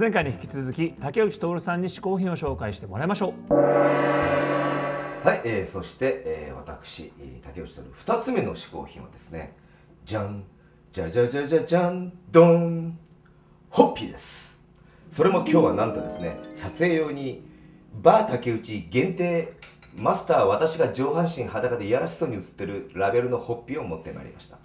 前回に引き続き竹内徹さんに試行品を紹介してもらいましょう。はい、えー、そして、えー、私竹内徹2つ目の試行品はですねじゃんじゃじゃじゃじゃじゃんドンホッピーです。それも今日はなんとですね撮影用にバー竹内限定マスター私が上半身裸でいやらしそうに写ってるラベルのホッピーを持ってまいりました。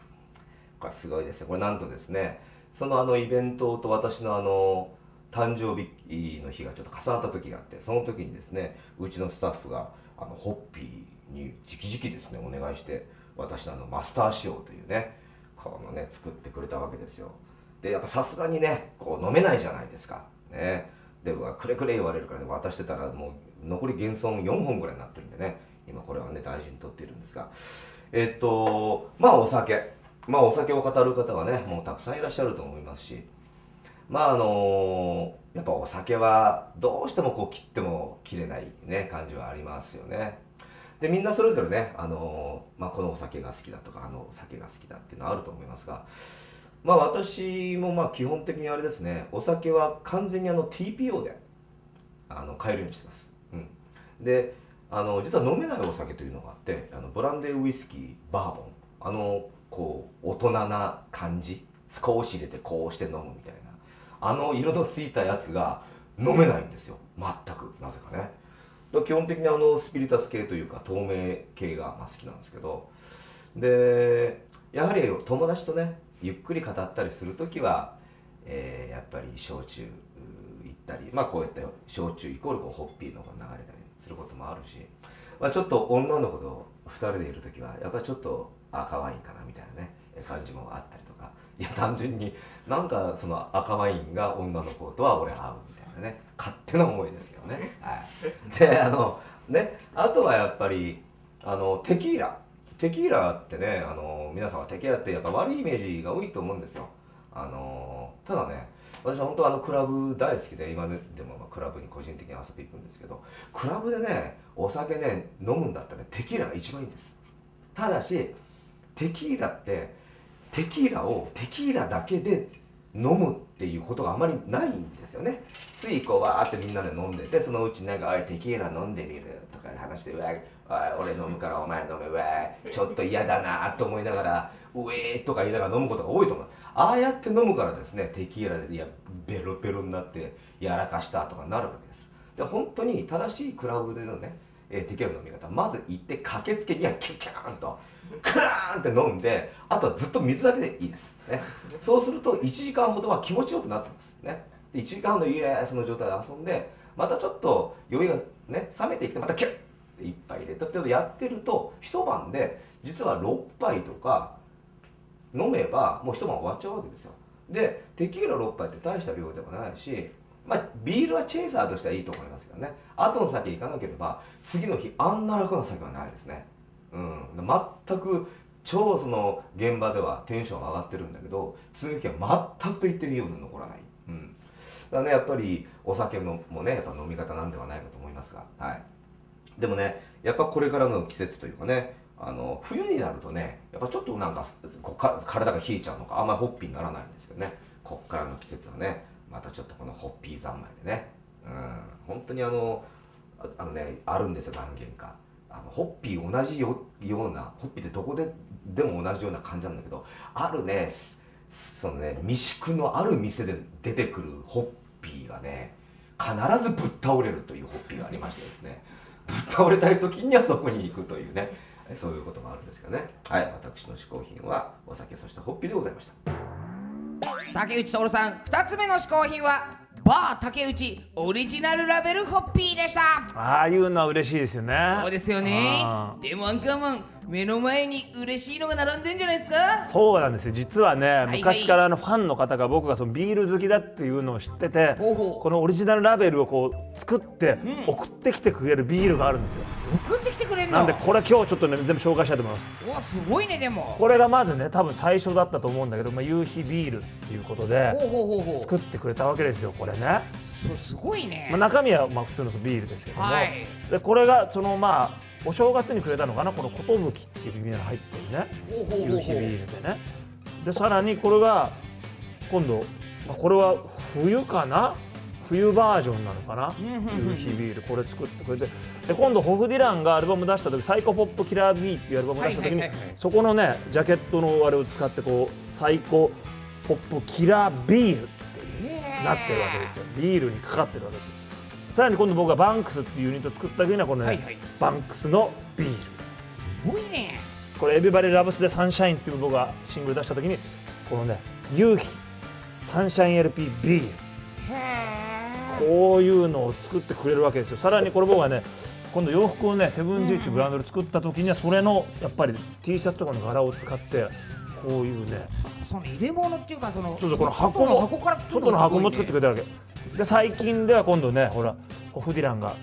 これすごいですよこれなんとですねそのあのイベントと私のあの誕生日の日がちょっと重なった時があってその時にですねうちのスタッフがあのホッピーに直々ですねお願いして私ののマスター仕様というねこのね作ってくれたわけですよ。でやっぱさすがにねこう飲めないじゃないですか。ね。でくれくれ言われるからね渡してたらもう残り現存4本ぐらいになってるんでね今これはね大事に取っているんですが。えっとまあお酒。まあお酒を語る方はねもうたくさんいらっしゃると思いますしまああのやっぱお酒はどうしてもこう切っても切れないね感じはありますよね。でみんなそれぞれねあの、まあ、このお酒が好きだとかあのお酒が好きだっていうのはあると思いますがまあ私もまあ基本的にあれですねお酒は完全にあの TPO であの買えるようにしてます、うん、であの実は飲めないお酒というのがあってあのブランデーウイスキーバーボン。あのこう大人な感じ。少し入れてこうして飲むみたいな。あの色のついたやつが飲めないんですよ。全く。なぜかね。基本的にあのスピリタス系というか透明系が好きなんですけど。でやはり友達とねゆっくり語ったりする時は、えーやっぱり焼酎行ったりまあこうやって焼酎イコールこうホッピーの方が流れたりすることもあるし、まあ、ちょっと女の子と2人でいる時はやっぱりちょっと赤ワインかなみたいなね感じもあったり。いや単純になんかその赤ワインが女の子とは俺合うみたいなね勝手な思いですけどね。はい、であのねあとはやっぱりあのテキーラテキーラってねあの皆さんはテキーラってやっぱ悪いイメージが多いと思うんですよ。あのただね私は本当あのクラブ大好きで今でもまあクラブに個人的に遊び行くんですけどクラブでねお酒ね飲むんだったらテキーラが一番いいんですただしテキーラってテキーラをテキーラだけで飲むっていうことがあまりないんですよね。ついこうわーってみんなで飲んでてそのうちなんか「おいテキーラ飲んでみる」とか話して「うわおい俺飲むからお前飲めうわちょっと嫌だな」と思いながら「うえー」とか言いながら飲むことが多いと思う。ああやって飲むからですねテキーラでいやベロベロになってやらかしたとかなるわけです。で本当に正しいクラブでのね、えーテキーラの飲み方。まず行って駆けつけにはキュッキャーンと。クラーンって飲んであとはずっと水だけでいいです、ね、そうすると1時間ほどは気持ちよくなってます。ね。1時間ほどイエーその状態で遊んでまたちょっと酔いがね冷めてきてまたキュッて一杯入れたってことをやってると一晩で実は6杯とか飲めばもう一晩終わっちゃうわけですよ。でテキーラ6杯って大した量でもないしまあビールはチェイサーとしてはいいと思いますけどね。後の酒行かなければ次の日あんな楽な酒はないですね。うん。全く超その現場ではテンション上がってるんだけど次の日は全くと言っていいように残らない、うん、だからねやっぱりお酒のもねやっぱ飲み方なんではないかと思いますが。はい。でもねやっぱこれからの季節というかねあの冬になるとねやっぱちょっとなんか体が冷えちゃうのかあんまりホッピーにならないんですけどね。こっからの季節はね。またちょっとこのホッピー三昧でね。うん。本当にあのあのねあるんですよ何軒か。あのホッピー同じようなホッピーってどこででも同じような感じなんだけどあるねそのね未宿のある店で出てくるホッピーがね必ずぶっ倒れるというホッピーがありましてですね。ぶっ倒れたい時にはそこに行くというねそういうこともあるんですけどね。はい。私の嗜好品はお酒そしてホッピーでございました。竹内徹さん2つ目の嗜好品はバー竹内オリジナルラベルホッピーでした。ああいうのは嬉しいですよね。そうですよね。あでもアンカーマン目の前に嬉しいのが並んでんじゃないですか？そうなんですよ。実はね、いはい。昔からあのファンの方が僕がそのビール好きだっていうのを知っててこのオリジナルラベルをこう作って送ってきてくれるビールがあるんですよ、送ってきてくれんの？なんでこれ今日ちょっとね全部紹介したいと思います。うわすごいねでも。これがまずね多分最初だったと思うんだけど、まあ、夕日ビールっていうことでほうほうほうほう。作ってくれたわけですよこれね、そうすごいね。まあ、中身はまあ普通のビールですけども、はい。でこれがそのまあお正月にくれたのかな？この寿っていう意味が入ってるね。夕日ビールでね。でさらにこれが今度、まあ、これは冬かな？冬バージョンなのかな？夕日ビールこれ作ってくれてで今度ホフディランがアルバム出した時「サイコポップキラー B」っていうアルバム出した時にそこのねジャケットのあれを使ってこうサイコポップキラービールってなってるわけですよ。ビールにかかってるわけですよ。さらに今度僕がバンクスっていうユニットを作った時にはこのね、はいはい。バンクスのビール。すごいね。これ「エビバリラブスでサンシャイン」っていう僕がシングル出した時にこのね夕日サンシャイン LP ビー。ルこういうのを作ってくれるわけですよ。さらにこれ僕はね今度洋服をねセブン G ってブランドで作った時にはそれのやっぱり T シャツとかの柄を使ってこういうねその入れ物っていうかそのそうそうこの箱も箱から作る外の箱も作ってくれれたわけ。で最近では今度ねほらホフディランが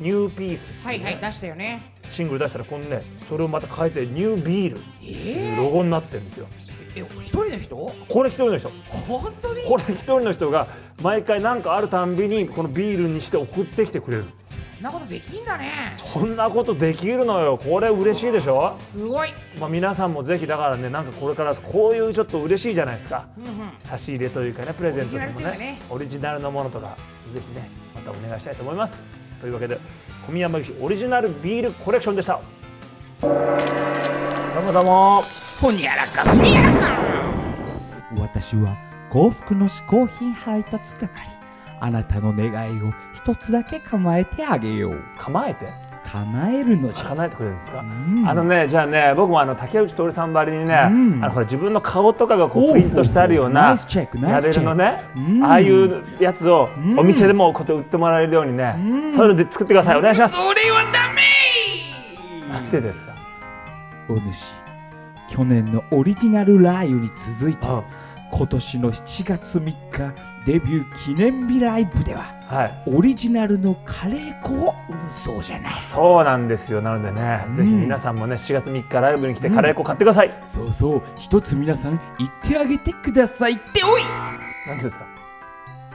ニューピース。はいはい出したよね。シングル出したらこのねそれをまた変えてニュービール。っていうロゴになってるんですよ。え一人の人？これ一人の人。本当に？これ一人の人が毎回何かあるたんびにこのビールにして送ってきてくれる。そんなことできんだね。そんなことできるのよ。これ嬉しいでしょ、すごい。まあ、皆さんもぜひだからねなんかこれからこういうちょっと嬉しいじゃないですか。うんうん差し入れというかねプレゼントとかね。ねオリジナルのものとかぜひねまたお願いしたいと思います。というわけで小宮山由紀オリジナルビールコレクションでした。どうもどうも。ほにゃらかふにゃらか私は幸福の嗜好品配達係。あなたの願いを一つだけ構えてあげよう。構えて？叶えるのじゃ。叶えてくれるんですか、ん。あのねじゃあね僕もあの竹内徹さんばりにね、うん。あのほら自分の顔とかがこうプリントしてあるようなラベルのね、うん。ああいうやつをうん。お店でもこうやって売ってもらえるようにね、うん。そういうので作ってください。お願いします、それはダメ！なんでですか、お主去年のオリジナルラー油に続いてうん今年の7月3日デビュー記念日ライブでははい。オリジナルのカレー粉を売るそうじゃない。そうなんですよ。なのでね、ぜひ皆さんもね4月3日ライブに来てカレー粉買ってください、そうそう。一つ皆さん言ってあげてくださいっておい。なんでですか、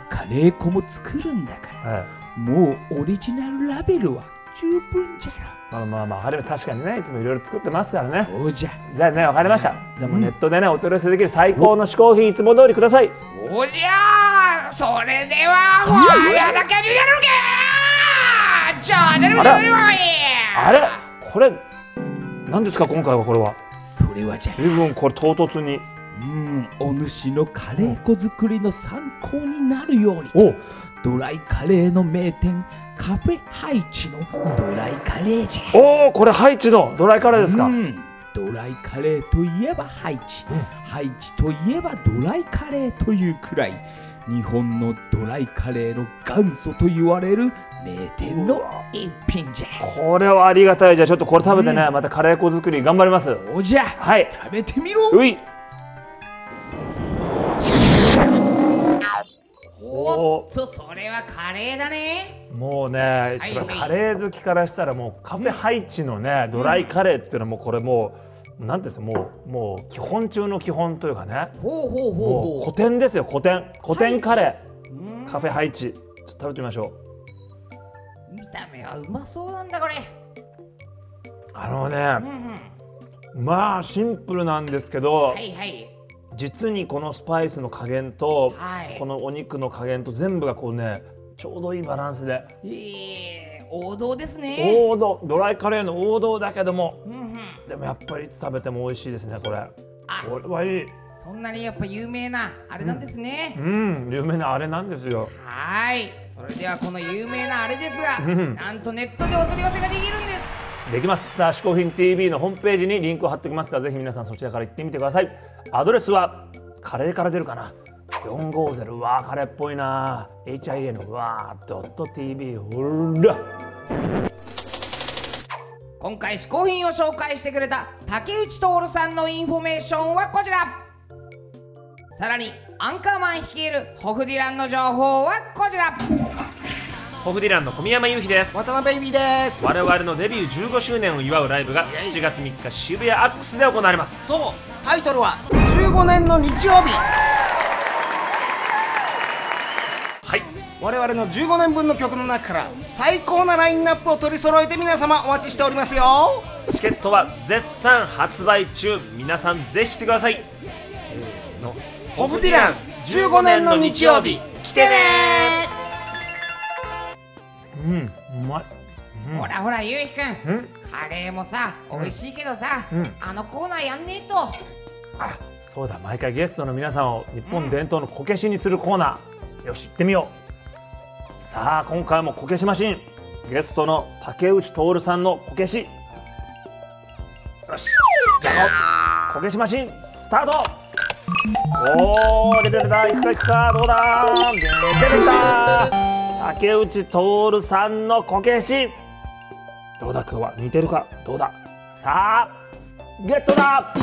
カレー粉も作るんだから。はい。もうオリジナルラベルは十分じゃまあまあまああれは確かにねいつもいろいろ作ってますからね。ろそうじゃ。じゃあねわかりました。じゃあもうネットでねお取り寄せできる最高の嗜好品いつも通りください。おじゃ。あそれではわやらかになるけじゃあじゃあじゃあじゃあじゃああれ？これ何ですか今回はこれは。それはじゃ。随分これ唐突にうんお主のカレー粉作りの参考になるようにお。ドライカレーの名店カフェハイチのドライカレーじゃおおこれハイチのドライカレーですか、うん。ドライカレーといえばハイチ、ハイチといえばドライカレーというくらい日本のドライカレーの元祖と言われる名店の一品じゃ。これはありがたい。じゃあちょっとこれ食べてね、またカレー粉作り頑張ります。おじゃ。はい。食べてみろ。ういお。っとそれはカレーだね。もうね、いそれカレー好きからしたらもうカフェハイチのね、ドライカレーっていうのはもうこれもうなんていうんですかもうもう基本中の基本というかね。ほうほうほうほ古典ですよ古典。古典カレー。カフェハイチちょっと食べてみましょうう。見た目はうまそうなんだこれ。あのねうんうん。まあシンプルなんですけど、はいはい実にこのスパイスの加減と、はい。このお肉の加減と全部がこうねちょうどいいバランスで。えー、王道ですね。王道。ドライカレーの王道だけども。うんうん。でもやっぱりいつ食べても美味しいですねこれ。あこれはいい。そんなにやっぱ有名なあれなんですね、うん有名なあれなんですよ。はーい。それではこの有名なあれですが、なんとネットでお取り寄せができるんですできます。さあ嗜好品 TV のホームページにリンクを貼っておきますからぜひ皆さんそちらから行ってみてください。アドレスはカレーから出るかな？450わーカレーっぽいな。HIN うわードット TV うら今回嗜好品を紹介してくれた武内享さんのインフォメーションはこちら。さらにアンカーマン率いるホフディランの情報はこちら。ホフディランの小宮山雄飛です。ワタナベイビーです。我々のデビュー15周年を祝うライブが7月3日渋谷 AX で行われます。そうタイトルは15年の日曜日。はい。我々の15年分の曲の中から最高なラインナップを取り揃えて皆様お待ちしておりますよ。チケットは絶賛発売中。皆さんぜひ来てください。せーの。ホフディラン15年の日曜日。来てねうんうまい。ほらほらゆうひくん。うん。カレーもさ美味しいけどさ、うん。あのコーナーやんねえと。あそうだ毎回ゲストの皆さんを日本伝統のこけしにするコーナー。よし行ってみよう。さあ今回もこけしマシン。ゲストの竹内徹さんのこけし。よし。じゃあこけしマシンスタート。おお出て出た。いくかいくか。どうだで出てきた竹内徹さんのこけし。どうだ君は似てるかどうだ？さあゲットだ！